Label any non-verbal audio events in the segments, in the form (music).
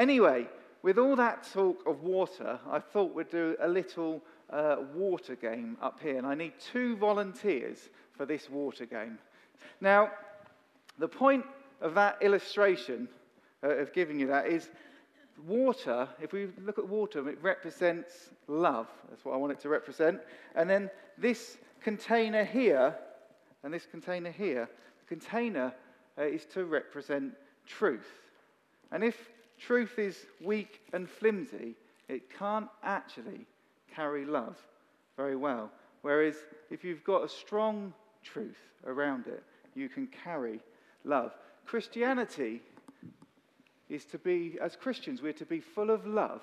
Anyway, with all that talk of water, I thought we'd do a little uh, water game up here. And I need two volunteers for this water game. Now, the point of that illustration, uh, of giving you that, is water, if we look at water, it represents love. That's what I want it to represent. And then this container here, and this container here, the container uh, is to represent truth. And if truth is weak and flimsy, it can't actually carry love very well. Whereas if you've got a strong truth around it, you can carry love. Christianity is to be, as Christians, we're to be full of love.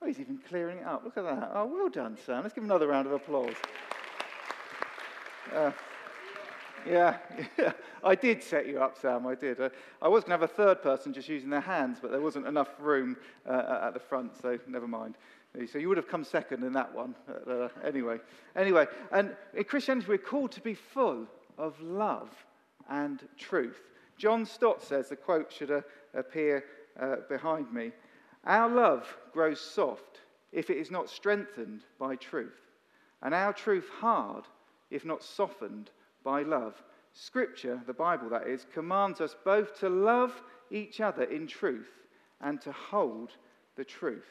Oh, he's even clearing it up. Look at that. Oh, well done, Sam. Let's give him another round of applause. Uh, yeah, (laughs) I did set you up, Sam. I did. Uh, I was going to have a third person just using their hands, but there wasn't enough room uh, at the front, so never mind. So you would have come second in that one. Uh, anyway, anyway, and in Christianity we're called to be full of love and truth. John Stott says the quote should uh, appear uh, behind me. Our love grows soft if it is not strengthened by truth, and our truth hard if not softened by love. Scripture, the Bible that is, commands us both to love each other in truth and to hold the truth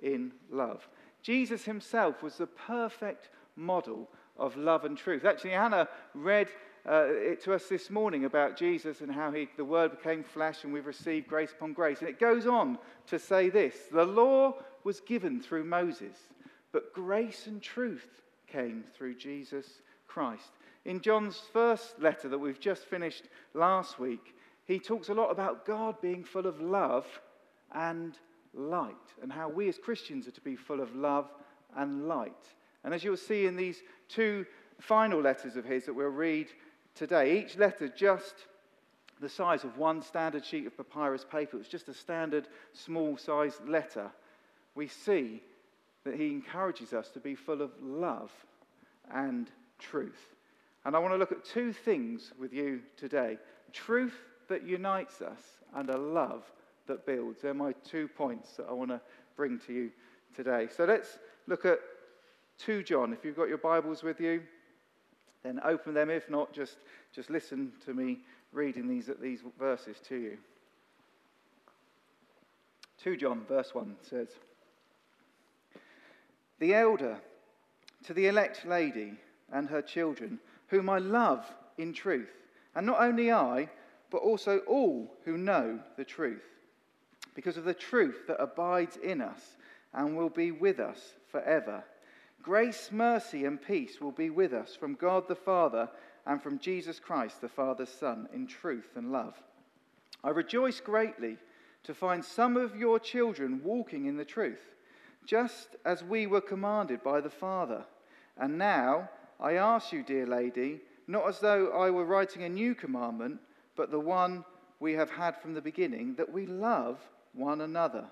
in love. Jesus himself was the perfect model of love and truth. Actually, Hannah read uh, it to us this morning about Jesus and how he, the Word became flesh and we've received grace upon grace. And it goes on to say this The law was given through Moses, but grace and truth came through Jesus Christ. In John's first letter that we've just finished last week, he talks a lot about God being full of love and light, and how we as Christians are to be full of love and light. And as you'll see in these two final letters of his that we'll read today, each letter just the size of one standard sheet of papyrus paper, it's just a standard small sized letter. We see that he encourages us to be full of love and truth. And I want to look at two things with you today truth that unites us and a love that builds. They're my two points that I want to bring to you today. So let's look at 2 John. If you've got your Bibles with you, then open them. If not, just, just listen to me reading these, these verses to you. 2 John, verse 1 says, The elder to the elect lady and her children, whom I love in truth, and not only I, but also all who know the truth because of the truth that abides in us and will be with us forever. Grace, mercy, and peace will be with us from God the Father and from Jesus Christ, the Father's Son, in truth and love. I rejoice greatly to find some of your children walking in the truth, just as we were commanded by the Father. And now I ask you, dear lady, not as though I were writing a new commandment, but the one we have had from the beginning, that we love one another.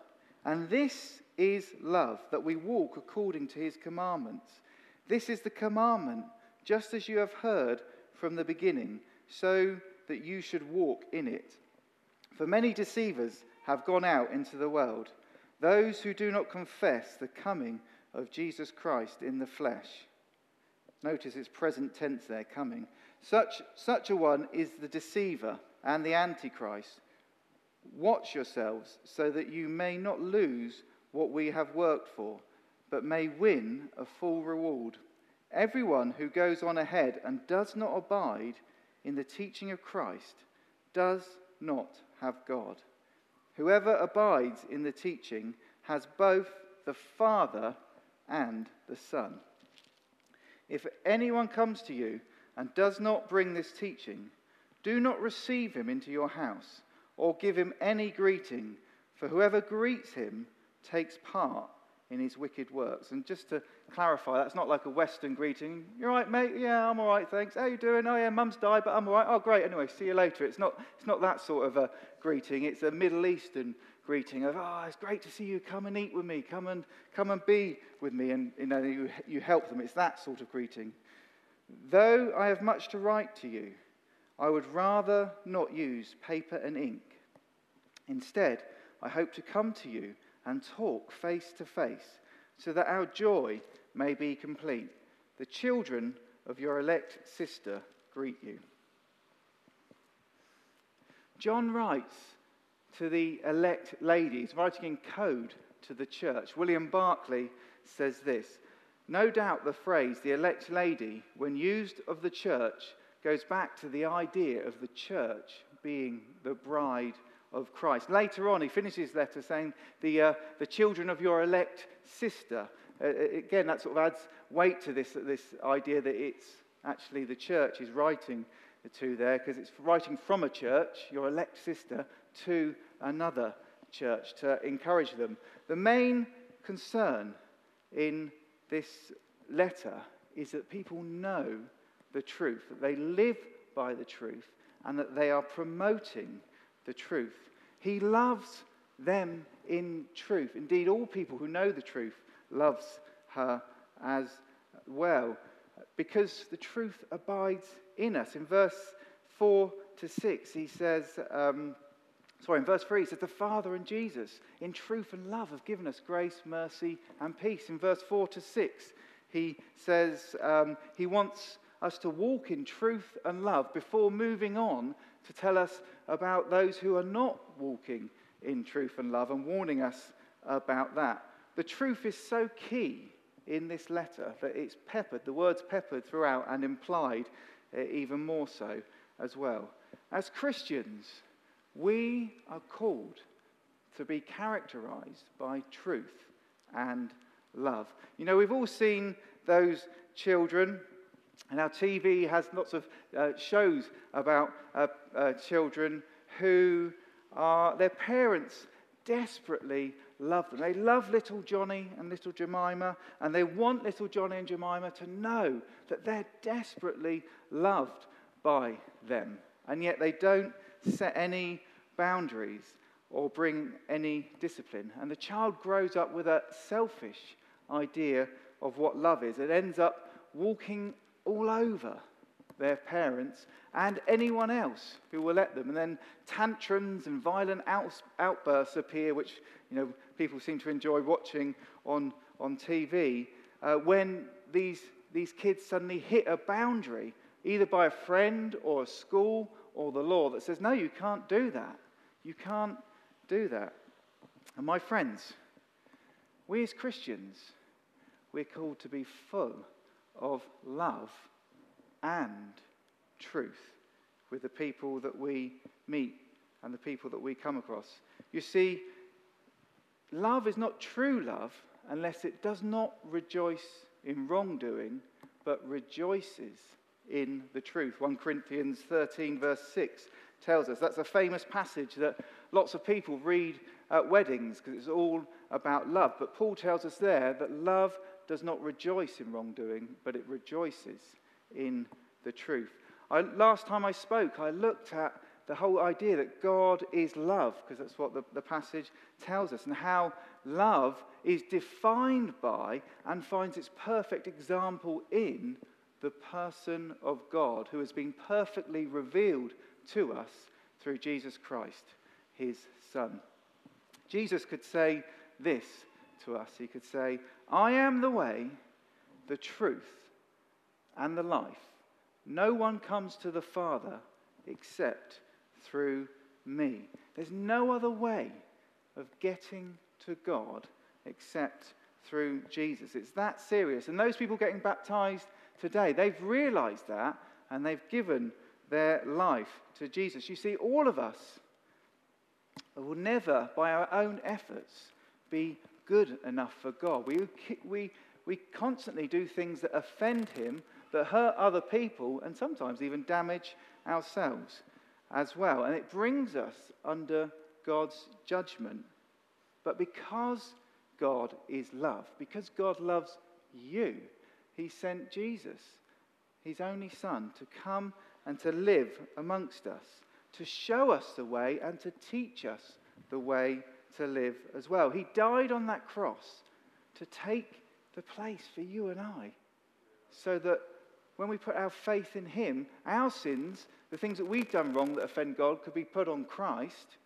And this is love, that we walk according to his commandments. This is the commandment, just as you have heard from the beginning, so that you should walk in it. For many deceivers have gone out into the world, those who do not confess the coming of Jesus Christ in the flesh. Notice it's present tense there, coming. Such, such a one is the deceiver and the antichrist. Watch yourselves so that you may not lose what we have worked for, but may win a full reward. Everyone who goes on ahead and does not abide in the teaching of Christ does not have God. Whoever abides in the teaching has both the Father and the Son. If anyone comes to you and does not bring this teaching, do not receive him into your house or give him any greeting, for whoever greets him takes part in his wicked works. And just to clarify, that's not like a Western greeting. You're right, mate? Yeah, I'm all right, thanks. How you doing? Oh, yeah, mum's died, but I'm all right. Oh, great. Anyway, see you later. It's not, it's not that sort of a greeting. It's a Middle Eastern greeting of, oh, it's great to see you. Come and eat with me. Come and, come and be with me. And, you know, you, you help them. It's that sort of greeting. Though I have much to write to you, I would rather not use paper and ink. Instead, I hope to come to you and talk face to face, so that our joy may be complete. The children of your elect sister greet you. John writes to the elect ladies, writing in code to the church. William Barclay says this No doubt the phrase, the elect lady, when used of the church, goes back to the idea of the church being the bride of Christ. Later on, he finishes his letter saying, The, uh, the children of your elect sister. Uh, uh again, that sort of adds weight to this, this idea that it's actually the church is writing to there, because it's writing from a church, your elect sister, to another church to encourage them. The main concern in this letter is that people know the truth, that they live by the truth, and that they are promoting the truth. He loves them in truth. Indeed, all people who know the truth loves her as well because the truth abides in us. In verse 4 to 6, he says, um, sorry, in verse 3, he says, The Father and Jesus, in truth and love, have given us grace, mercy, and peace. In verse 4 to 6, he says um, he wants us to walk in truth and love before moving on to tell us about those who are not walking in truth and love and warning us about that. The truth is so key in this letter that it's peppered, the words peppered throughout and implied uh, even more so as well. As Christians, we are called to be characterized by truth and love. You know, we've all seen those children, and our TV has lots of uh, shows about uh, uh, children who are, their parents desperately love them. They love little Johnny and little Jemima, and they want little Johnny and Jemima to know that they're desperately loved by them. And yet they don't set any boundaries or bring any discipline. And the child grows up with a selfish idea of what love is. It ends up walking all over their parents and anyone else who will let them. And then tantrums and violent outbursts appear, which you know, people seem to enjoy watching on, on TV, uh, when these, these kids suddenly hit a boundary, either by a friend or a school or the law, that says, no, you can't do that. You can't do that. And my friends, we as Christians, we're called to be full of love and truth with the people that we meet and the people that we come across. You see, love is not true love unless it does not rejoice in wrongdoing, but rejoices in the truth. 1 Corinthians 13, verse 6 tells us that's a famous passage that lots of people read at weddings because it's all about love. But Paul tells us there that love does not rejoice in wrongdoing, but it rejoices in the truth. I, last time I spoke, I looked at the whole idea that God is love, because that's what the, the passage tells us, and how love is defined by and finds its perfect example in the person of God, who has been perfectly revealed to us through Jesus Christ, his Son. Jesus could say this to us He could say, I am the way, the truth, and the life. No one comes to the Father except through me. There's no other way of getting to God except through Jesus. It's that serious. And those people getting baptized today, they've realized that and they've given their life to Jesus. You see, all of us will never, by our own efforts, be good enough for God. We, we, we constantly do things that offend Him that hurt other people and sometimes even damage ourselves as well. And it brings us under God's judgment. But because God is love, because God loves you, He sent Jesus, His only Son, to come and to live amongst us, to show us the way and to teach us the way to live as well. He died on that cross to take the place for you and I, so that when we put our faith in Him, our sins, the things that we've done wrong that offend God, could be put on Christ.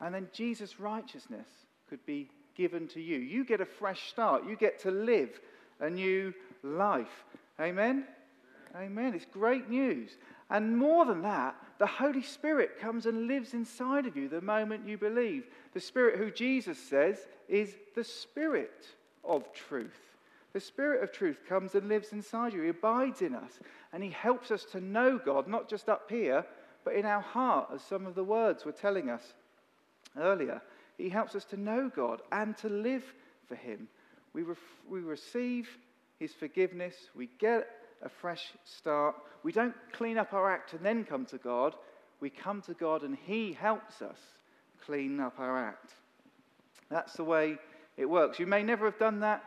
and then Jesus' righteousness could be given to you. You get a fresh start. You get to live a new life. Amen? Amen. It's great news. And more than that, the Holy Spirit comes and lives inside of you the moment you believe. The Spirit, who Jesus says is the Spirit of truth. The Spirit of truth comes and lives inside you. He abides in us. And He helps us to know God, not just up here, but in our heart, as some of the words were telling us earlier. He helps us to know God and to live for Him. We, ref- we receive His forgiveness, we get a fresh start. We don't clean up our act and then come to God. We come to God and He helps us clean up our act. That's the way it works. You may never have done that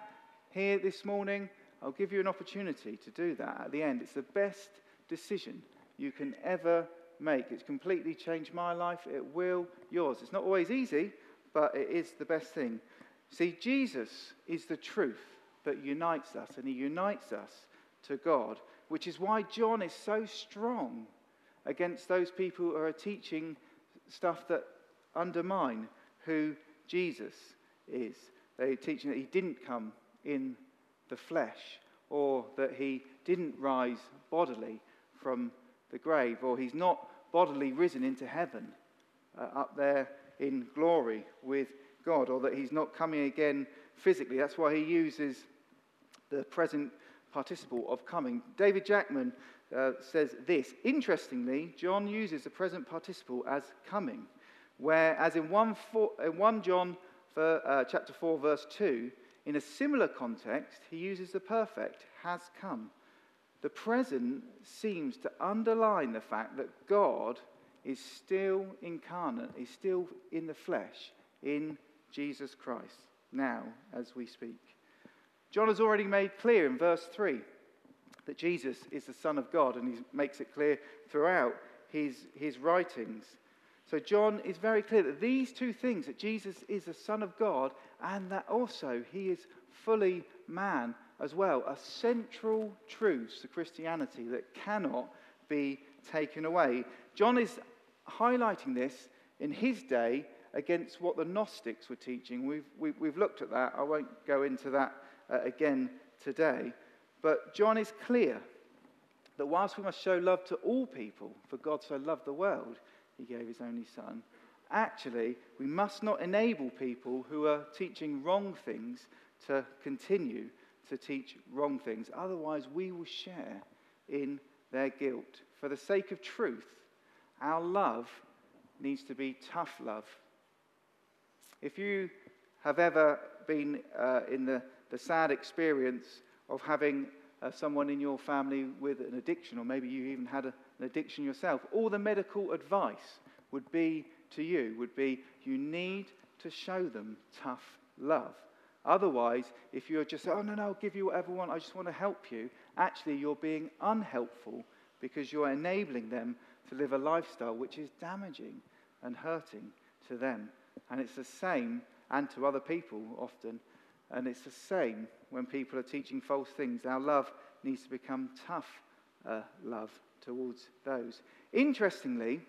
here this morning. I'll give you an opportunity to do that at the end. It's the best decision you can ever make. It's completely changed my life. It will yours. It's not always easy, but it is the best thing. See, Jesus is the truth that unites us, and He unites us to God, which is why John is so strong against those people who are teaching stuff that undermine who Jesus is. They're teaching that He didn't come in the flesh, or that He didn't rise bodily from the grave, or He's not bodily risen into heaven uh, up there in glory with God, or that he's not coming again physically. That's why he uses the present participle of coming. David Jackman uh, says this Interestingly, John uses the present participle as coming, whereas in 1, four, in 1 John for, uh, chapter 4, verse 2, in a similar context, he uses the perfect, has come. The present seems to underline the fact that God is still incarnate, is still in the flesh, in Jesus Christ, now as we speak. John has already made clear in verse 3 that Jesus is the Son of God, and he makes it clear throughout his, his writings. So, John is very clear that these two things that Jesus is the Son of God and that also he is fully man as well are central truths to Christianity that cannot be taken away. John is highlighting this in his day against what the Gnostics were teaching. We've, we, have we have looked at that. I won't go into that uh, again today. But John is clear that whilst we must show love to all people, for God so loved the world, he gave his only Son, actually, we must not enable people who are teaching wrong things to continue to teach wrong things. Otherwise, we will share in their guilt. For the sake of truth, our love needs to be tough love. If you have ever been uh, in the, the sad experience of having uh, someone in your family with an addiction, or maybe you even had a, an addiction yourself, all the medical advice would be to you would be you need to show them tough love. Otherwise, if you're just, oh, no, no, I'll give you whatever I want, I just want to help you, actually, you're being unhelpful because you're enabling them to live a lifestyle which is damaging and hurting to them. And it's the same, and to other people often. And it's the same when people are teaching false things. Our love needs to become tough uh, love towards those. Interestingly,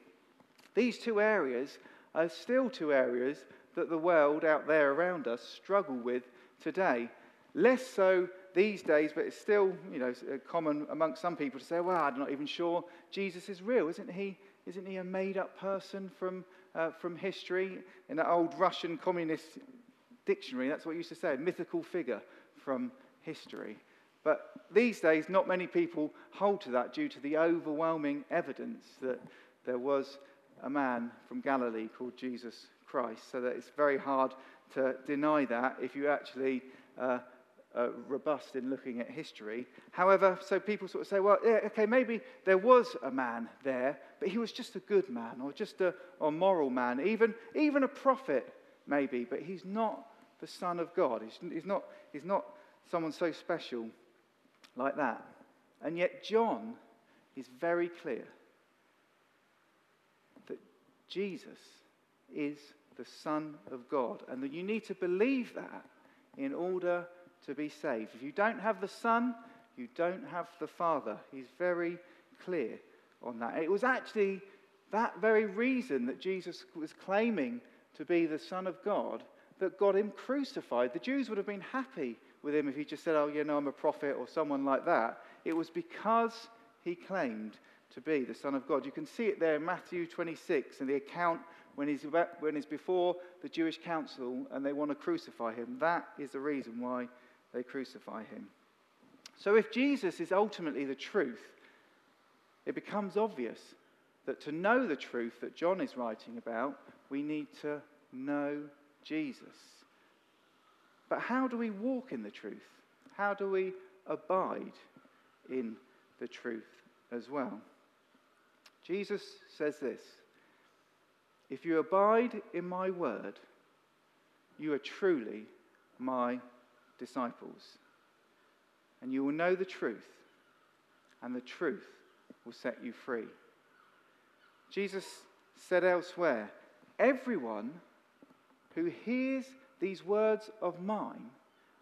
these two areas are still two areas that the world out there around us struggle with today. Less so these days, but it's still, you know, common amongst some people to say, well, I'm not even sure Jesus is real. Isn't he, isn't he a made up person from, uh, from history? In that old Russian communist dictionary, that's what you used to say, a mythical figure from history. But these days, not many people hold to that due to the overwhelming evidence that there was a man from Galilee called Jesus Christ. So that it's very hard to deny that if you actually uh, robust in looking at history. However, so people sort of say, well, yeah, okay, maybe there was a man there, but he was just a good man or just a, a moral man, even, even a prophet, maybe, but he's not the Son of God. He's, he's, not, he's not someone so special like that. And yet, John is very clear that Jesus is the Son of God, and that you need to believe that in order to be saved. If you don't have the Son, you don't have the Father. He's very clear on that. It was actually that very reason that Jesus was claiming to be the Son of God that got him crucified. The Jews would have been happy with him if he just said, Oh, you know, I'm a prophet or someone like that. It was because he claimed to be the Son of God. You can see it there in Matthew 26 in the account when he's, about, when he's before the Jewish council and they want to crucify him. That is the reason why they crucify him. So if Jesus is ultimately the truth, it becomes obvious that to know the truth that John is writing about, we need to know Jesus. But how do we walk in the truth? How do we abide in the truth as well? Jesus says this If you abide in my word, you are truly my disciples. And you will know the truth, and the truth will set you free. Jesus said elsewhere, Everyone who hears these words of mine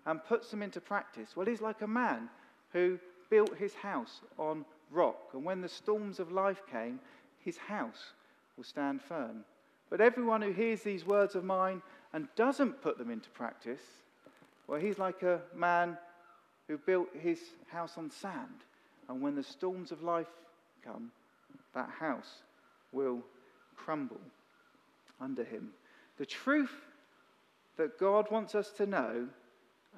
and puts them into practice, well, he's like a man who built his house on rock. And when the storms of life came, his house will stand firm. But everyone who hears these words of mine and doesn't put them into practice, well, he's like a man who built his house on sand. And when the storms of life come, that house will crumble under him. The truth that God wants us to know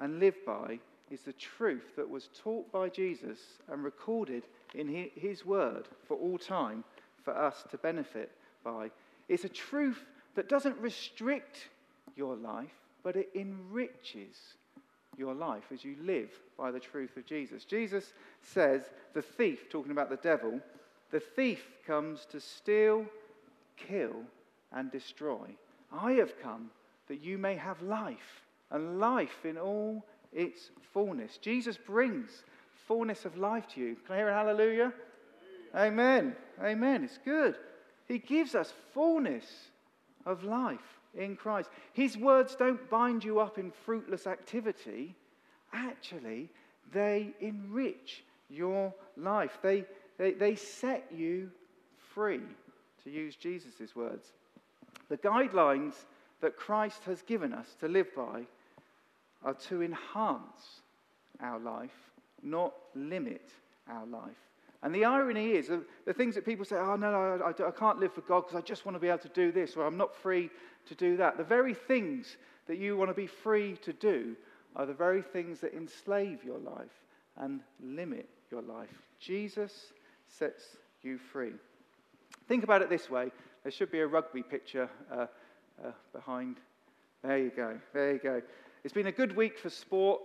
and live by is the truth that was taught by Jesus and recorded in his word for all time for us to benefit by. It's a truth that doesn't restrict your life, but it enriches your life as you live by the truth of Jesus. Jesus says, the thief, talking about the devil, the thief comes to steal, kill, and destroy. I have come that you may have life, and life in all its fullness. Jesus brings fullness of life to you. Can I hear a hallelujah? Amen. Amen. It's good. He gives us fullness of life in Christ. His words don't bind you up in fruitless activity. Actually, they enrich your life. They, they, they set you free, to use Jesus' words. The guidelines that Christ has given us to live by are to enhance our life, not limit our life. And the irony is, the things that people say, oh, no, no, I, I can't live for God because I just want to be able to do this, or I'm not free to do that. The very things that you want to be free to do are the very things that enslave your life and limit your life. Jesus sets you free. Think about it this way there should be a rugby picture uh, uh, behind. There you go. There you go. It's been a good week for sport,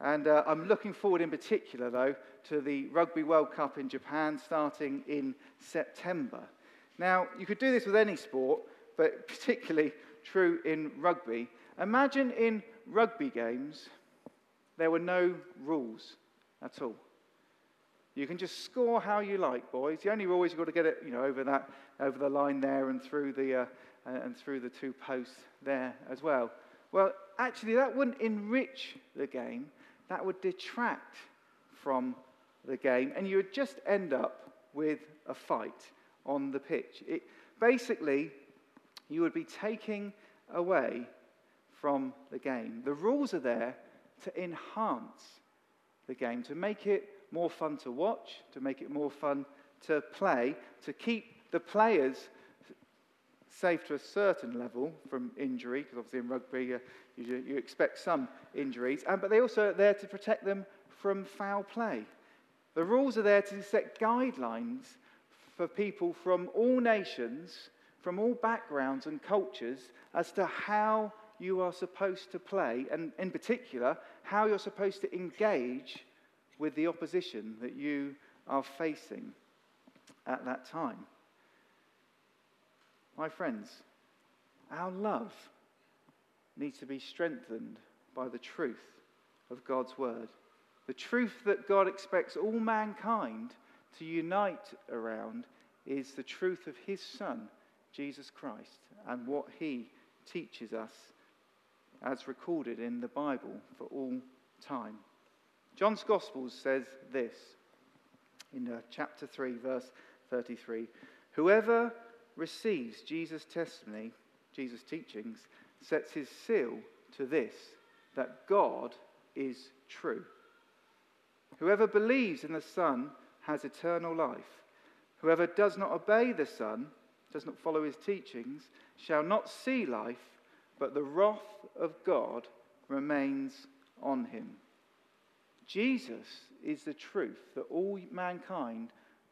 and uh, I'm looking forward in particular, though, to the Rugby World Cup in Japan starting in September. Now, you could do this with any sport, but (laughs) particularly true in rugby. Imagine in rugby games there were no rules at all. You can just score how you like, boys. The only rule is you've got to get it, you know, over that, over the line there and through the, uh, and through the two posts there as well. Well, actually, that wouldn't enrich the game. That would detract from the game, and you would just end up with a fight on the pitch. It, basically, you would be taking away from the game. The rules are there to enhance the game, to make it more fun to watch, to make it more fun to play, to keep the players safe to a certain level from injury, because obviously in rugby uh, you, you, expect some injuries, and, but they also are there to protect them from foul play. The rules are there to set guidelines for people from all nations, from all backgrounds and cultures, as to how you are supposed to play, and in particular, how you're supposed to engage with the opposition that you are facing at that time. My friends, our love needs to be strengthened by the truth of God's word. The truth that God expects all mankind to unite around is the truth of his Son, Jesus Christ, and what he teaches us as recorded in the Bible for all time. John's Gospel says this in uh, chapter 3, verse 33 Whoever receives Jesus' testimony Jesus' teachings, sets his seal to this that God is true. Whoever believes in the Son has eternal life. Whoever does not obey the Son, does not follow his teachings, shall not see life, but the wrath of God remains on him. Jesus is the truth that all mankind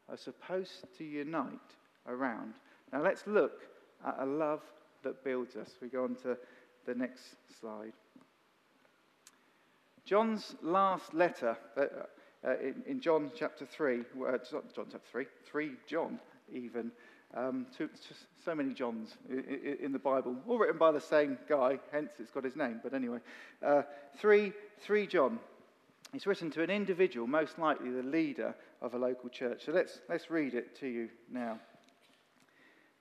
are supposed to unite around. Now let's look at a love that builds us. We go on to the next slide. John's last letter, uh, uh, in, in, John chapter 3, uh, John chapter 3, 3 John even, um, two, so many Johns in, in, the Bible, all written by the same guy, hence it's got his name. But anyway, uh, 3, 3 John. It's written to an individual, most likely the leader of a local church. So let's, let's read it to you now.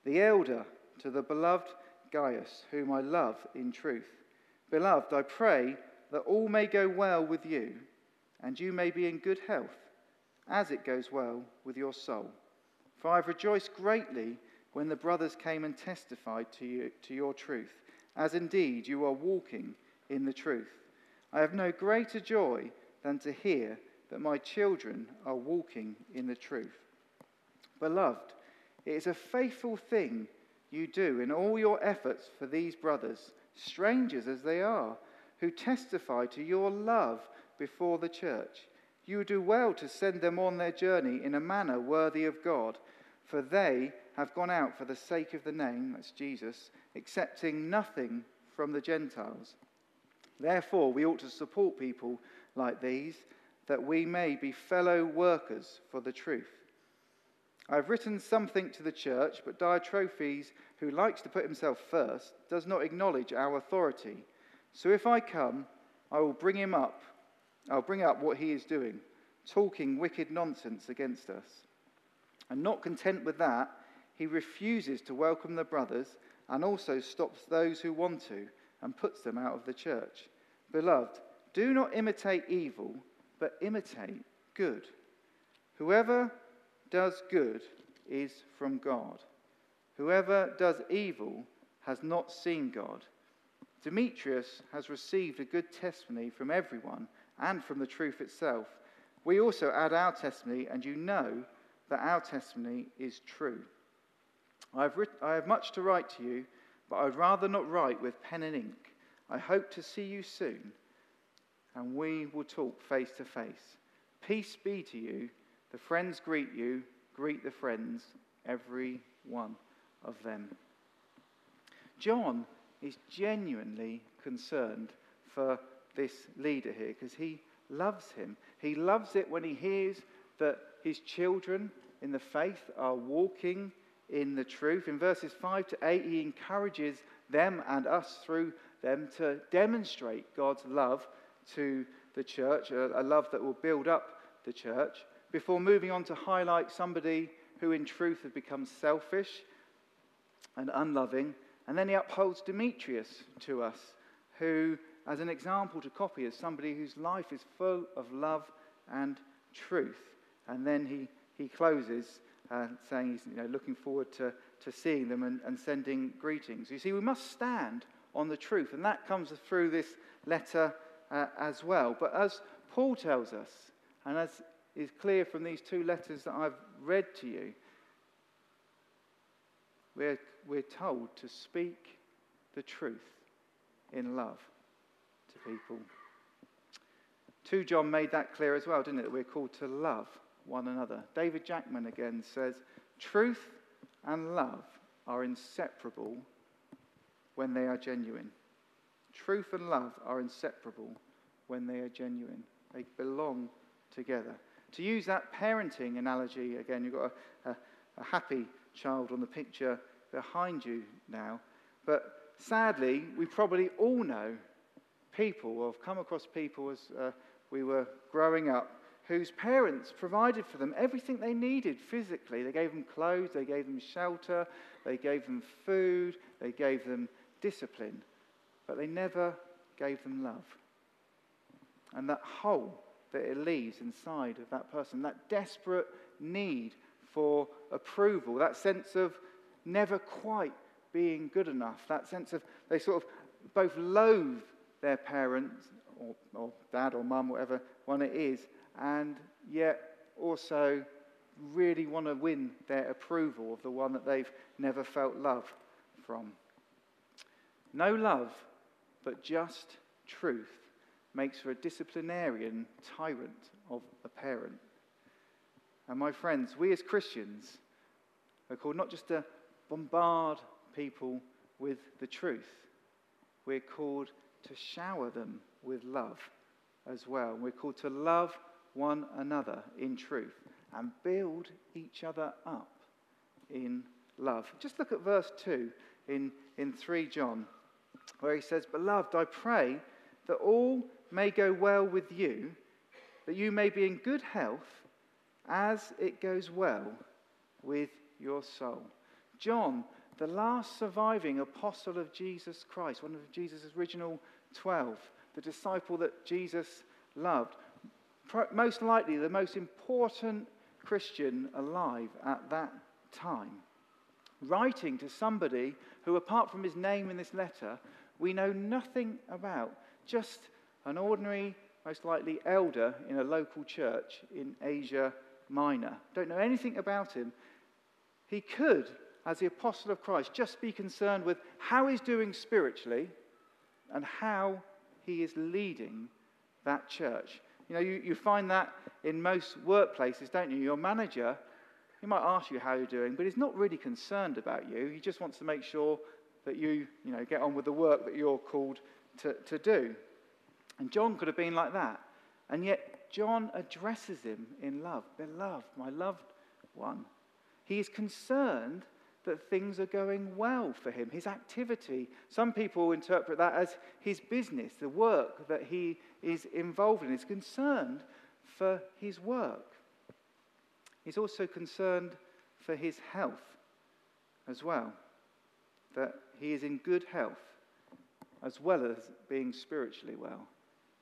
The elder to the beloved Gaius, whom I love in truth. Beloved, I pray that all may go well with you, and you may be in good health, as it goes well with your soul. For I have rejoiced greatly when the brothers came and testified to, you, to your truth, as indeed you are walking in the truth. I have no greater joy than to hear that my children are walking in the truth. Beloved, it is a faithful thing you do in all your efforts for these brothers, strangers as they are, who testify to your love before the church. You do well to send them on their journey in a manner worthy of God, for they have gone out for the sake of the name, that's Jesus, accepting nothing from the Gentiles. Therefore, we ought to support people like these, that we may be fellow workers for the truth. I have written something to the church, but Diotrephes, who likes to put himself first, does not acknowledge our authority. So if I come, I will bring him up. I'll bring up what he is doing, talking wicked nonsense against us. And not content with that, he refuses to welcome the brothers and also stops those who want to and puts them out of the church. Beloved, do not imitate evil, but imitate good. Whoever does good is from God. Whoever does evil has not seen God. Demetrius has received a good testimony from everyone and from the truth itself. We also add our testimony, and you know that our testimony is true. I have, I have much to write to you, but I'd rather not write with pen and ink. I hope to see you soon and we will talk face to face. Peace be to you. The friends greet you. Greet the friends, every one of them. John is genuinely concerned for this leader here because he loves him. He loves it when he hears that his children in the faith are walking in the truth. In verses 5 to 8, he encourages them and us through them to demonstrate God's love to the church, a, a love that will build up the church, before moving on to highlight somebody who in truth has become selfish and unloving. And then he upholds Demetrius to us, who, as an example to copy, is somebody whose life is full of love and truth. And then he, he closes uh, saying he's you know, looking forward to, to seeing them and, and sending greetings. You see, we must stand on the truth, and that comes through this letter uh, as well. But as Paul tells us, and as is clear from these two letters that I've read to you, we're, we're told to speak the truth in love to people. 2 John made that clear as well, didn't it? That we're called to love one another. David Jackman again says, Truth and love are inseparable when they are genuine. Truth and love are inseparable when they are genuine, they belong together. To use that parenting analogy again, you've got a, a, a happy child on the picture behind you now. But sadly, we probably all know people, or have come across people as uh, we were growing up, whose parents provided for them everything they needed physically. They gave them clothes, they gave them shelter, they gave them food, they gave them discipline but they never gave them love. And that hole that it leaves inside of that person, that desperate need for approval, that sense of never quite being good enough, that sense of they sort of both loathe their parents, or, or dad or mum, whatever one it is, and yet also really want to win their approval of the one that they've never felt love from. No love, but just truth makes for a disciplinarian tyrant of a parent. And my friends, we as Christians are called not just to bombard people with the truth, we're called to shower them with love as well. We're called to love one another in truth and build each other up in love. Just look at verse 2 in, in 3 John, where he says, Beloved, I pray that all may go well with you, that you may be in good health as it goes well with your soul. John, the last surviving apostle of Jesus Christ, one of Jesus' original 12, the disciple that Jesus loved, most likely the most important Christian alive at that time, writing to somebody who, apart from his name in this letter, we know nothing about, just an ordinary, most likely elder in a local church in Asia Minor. Don't know anything about him. He could, as the apostle of Christ, just be concerned with how he's doing spiritually and how he is leading that church. You know, you, you find that in most workplaces, don't you? Your manager, he might ask you how you're doing, but he's not really concerned about you. He just wants to make sure that you, you know, get on with the work that you're called to, to do. And John could have been like that. And yet, John addresses him in love. Beloved, my loved one. He is concerned that things are going well for him, his activity. Some people interpret that as his business, the work that he is involved in. He's concerned for his work. He's also concerned for his health as well, that he is in good health as well as being spiritually well.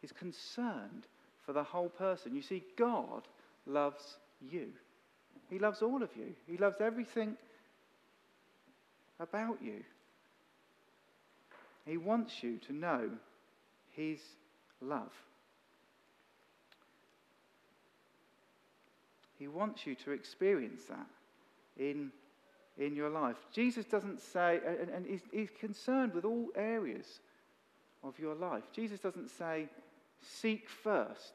He's concerned for the whole person. You see, God loves you. He loves all of you. He loves everything about you. He wants you to know His love. He wants you to experience that in, in your life. Jesus doesn't say, and, and he's, he's concerned with all areas of your life. Jesus doesn't say, seek first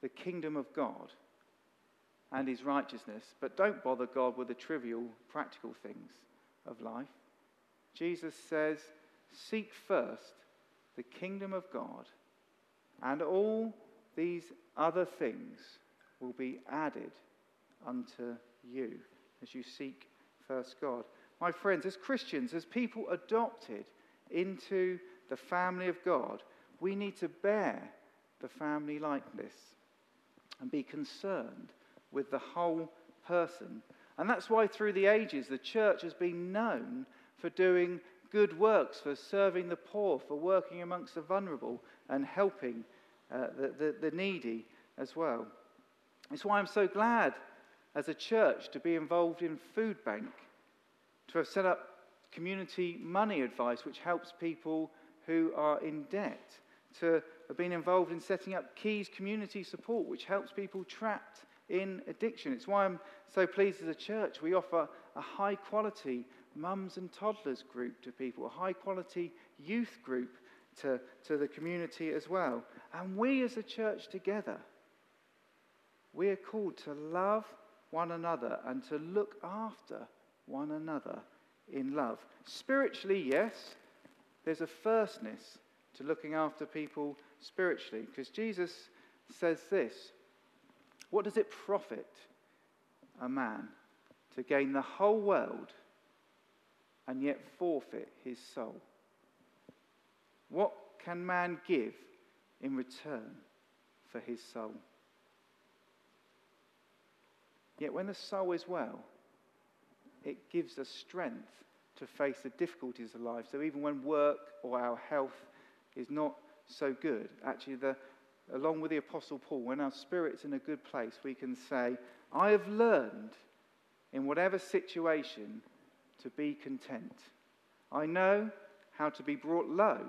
the kingdom of God and his righteousness, but don't bother God with the trivial, practical things of life. Jesus says, Seek first the kingdom of God, and all these other things will be added unto you as you seek first God. My friends, as Christians, as people adopted into the family of God, we need to bear the family likeness and be concerned with the whole person and that's why through the ages the church has been known for doing good works, for serving the poor, for working amongst the vulnerable and helping uh, the, the, the needy as well. It's why I'm so glad as a church to be involved in Food Bank, to have set up community money advice, which helps people who are in debt, to have been involved in setting up Keys Community Support, which helps people trapped in addiction. It's why I'm so pleased as a church we offer a high quality mums and toddlers group to people, a high quality youth group to, to the community as well. And we as a church together, we are called to love one another and to look after one another in love. Spiritually, yes, there's a firstness to looking after people spiritually because Jesus says this what does it profit a man to gain the whole world and yet forfeit his soul? What can man give in return for his soul? Yet when the soul is well, it gives us strength to face the difficulties of life. So even when work or our health is not so good, actually the, along with the Apostle Paul, when our spirit's in a good place, we can say, I have learned in whatever situation to be content. I know how to be brought low,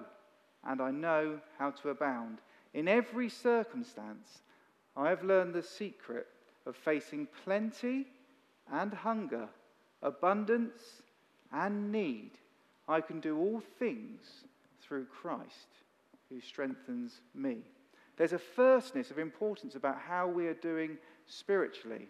and I know how to abound. In every circumstance, I have learned the secret of facing plenty and hunger, abundance and need. I can do all things through Christ who strengthens me. There's a firstness of importance about how we are doing spiritually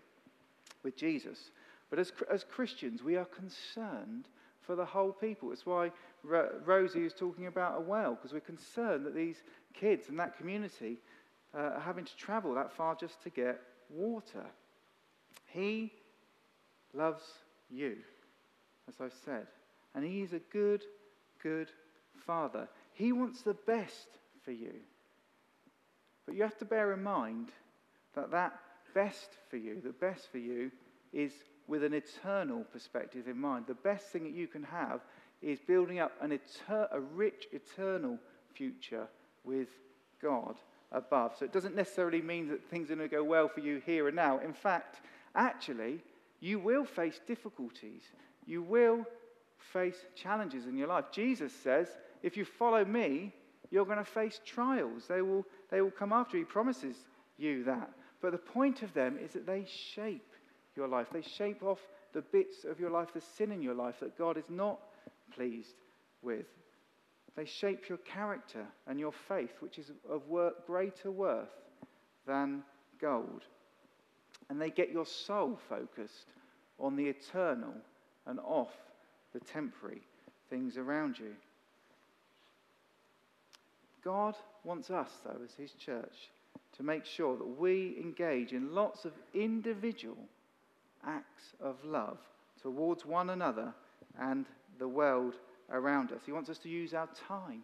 with Jesus. But as, as Christians, we are concerned for the whole people. It's why Rosie is talking about a well, because we're concerned that these kids and that community uh, are having to travel that far just to get water. He loves you, as I've said. And He is a good, good Father. He wants the best for you. But you have to bear in mind that that best for you, the best for you, is with an eternal perspective in mind. The best thing that you can have is building up an eter- a rich, eternal future with God above. So it doesn't necessarily mean that things are going to go well for you here and now. In fact, actually, you will face difficulties. You will face challenges in your life. Jesus says, if you follow me, you're going to face trials. They will, they will come after. He promises you that. But the point of them is that they shape your life. They shape off the bits of your life, the sin in your life that God is not pleased with. They shape your character and your faith, which is of greater worth than gold. And they get your soul focused on the eternal and off the temporary things around you. God wants us, though, as His church, to make sure that we engage in lots of individual acts of love towards one another and the world around us. He wants us to use our time,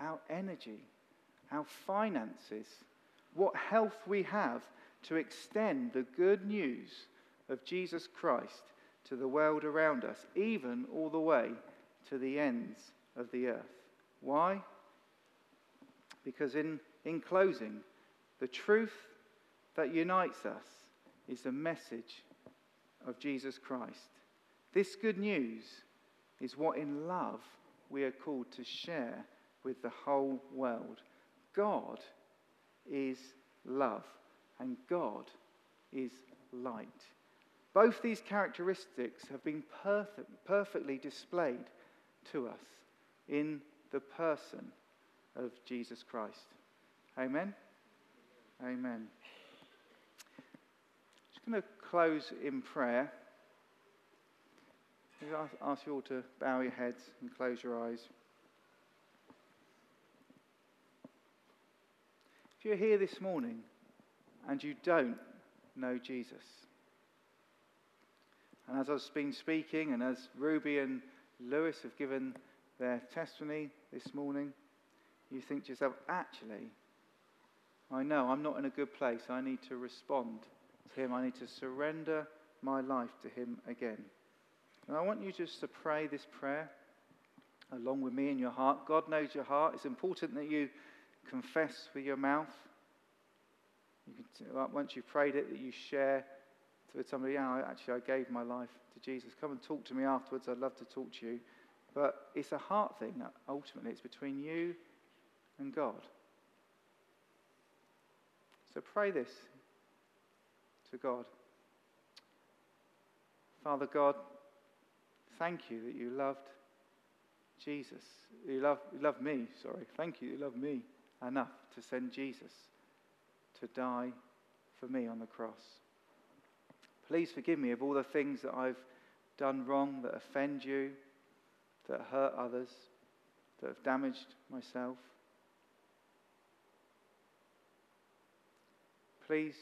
our energy, our finances, what health we have to extend the good news of Jesus Christ to the world around us, even all the way to the ends of the earth. Why? Because in, in closing, the truth that unites us is the message of Jesus Christ. This good news is what in love we are called to share with the whole world. God is love, and God is light. Both these characteristics have been perfect, perfectly displayed to us in the person of Jesus Christ. Amen? Amen. Just going to close in prayer. I ask you all to bow your heads and close your eyes. If you're here this morning and you don't know Jesus, and as I've been speaking, and as Ruby and Lewis have given their testimony this morning, you think to yourself, actually, I know I'm not in a good place. I need to respond to Him. I need to surrender my life to Him again. And I want you just to pray this prayer along with me in your heart. God knows your heart. It's important that you confess with your mouth. You can, once you've prayed it, that you share with somebody, yeah, actually, I gave my life to Jesus. Come and talk to me afterwards. I'd love to talk to you. But it's a heart thing, ultimately. It's between you and God. So pray this to God. Father God, thank you that you loved Jesus. You love, you me, sorry. Thank you, you love me enough to send Jesus to die for me on the cross. Please forgive me of all the things that I've done wrong, that offend you, that hurt others, that have damaged myself. Please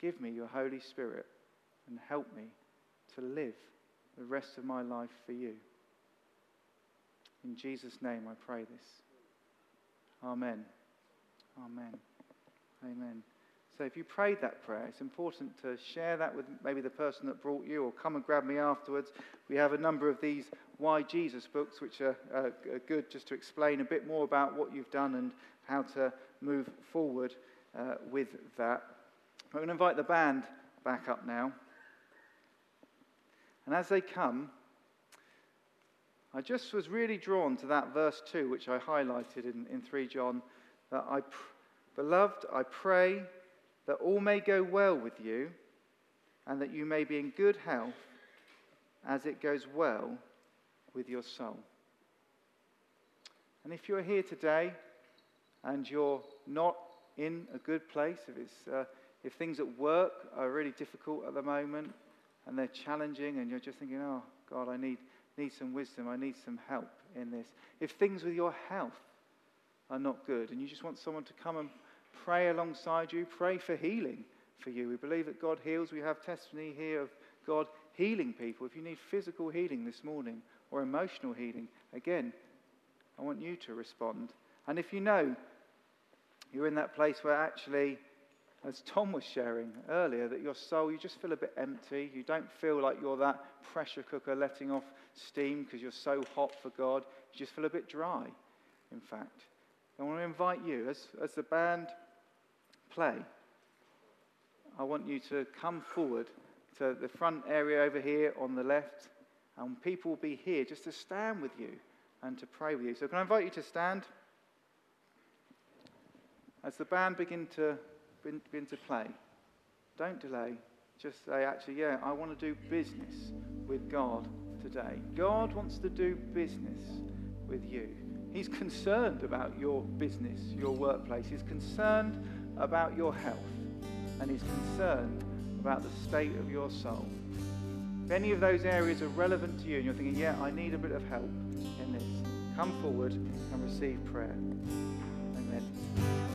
give me your Holy Spirit and help me to live the rest of my life for you. In Jesus' name I pray this. Amen. Amen. Amen. So if you prayed that prayer, it's important to share that with maybe the person that brought you or come and grab me afterwards. We have a number of these Why Jesus books, which are, are good just to explain a bit more about what you've done and how to move forward uh, with that. I'm going to invite the band back up now. And as they come, I just was really drawn to that verse 2, which I highlighted in, in 3 John, that I, beloved, I pray that all may go well with you and that you may be in good health as it goes well with your soul. And if you're here today and you're not in a good place, if, it's, uh, if things at work are really difficult at the moment and they're challenging and you're just thinking, oh, God, I need, need some wisdom, I need some help in this. If things with your health are not good and you just want someone to come and pray alongside you, pray for healing for you. We believe that God heals. We have testimony here of God healing people. If you need physical healing this morning or emotional healing, again, I want you to respond. And if you know you're in that place where actually, as Tom was sharing earlier, that your soul, you just feel a bit empty. You don't feel like you're that pressure cooker letting off steam because you're so hot for God. You just feel a bit dry, in fact. I want to invite you, as, as the band play, I want you to come forward to the front area over here on the left, and people will be here just to stand with you and to pray with you. So, can I invite you to stand? As the band begin to, begin to play, don't delay. Just say, actually, yeah, I want to do business with God today. God wants to do business with you. He's concerned about your business, your workplace. He's concerned about your health. And he's concerned about the state of your soul. If any of those areas are relevant to you and you're thinking, yeah, I need a bit of help in this, come forward and receive prayer.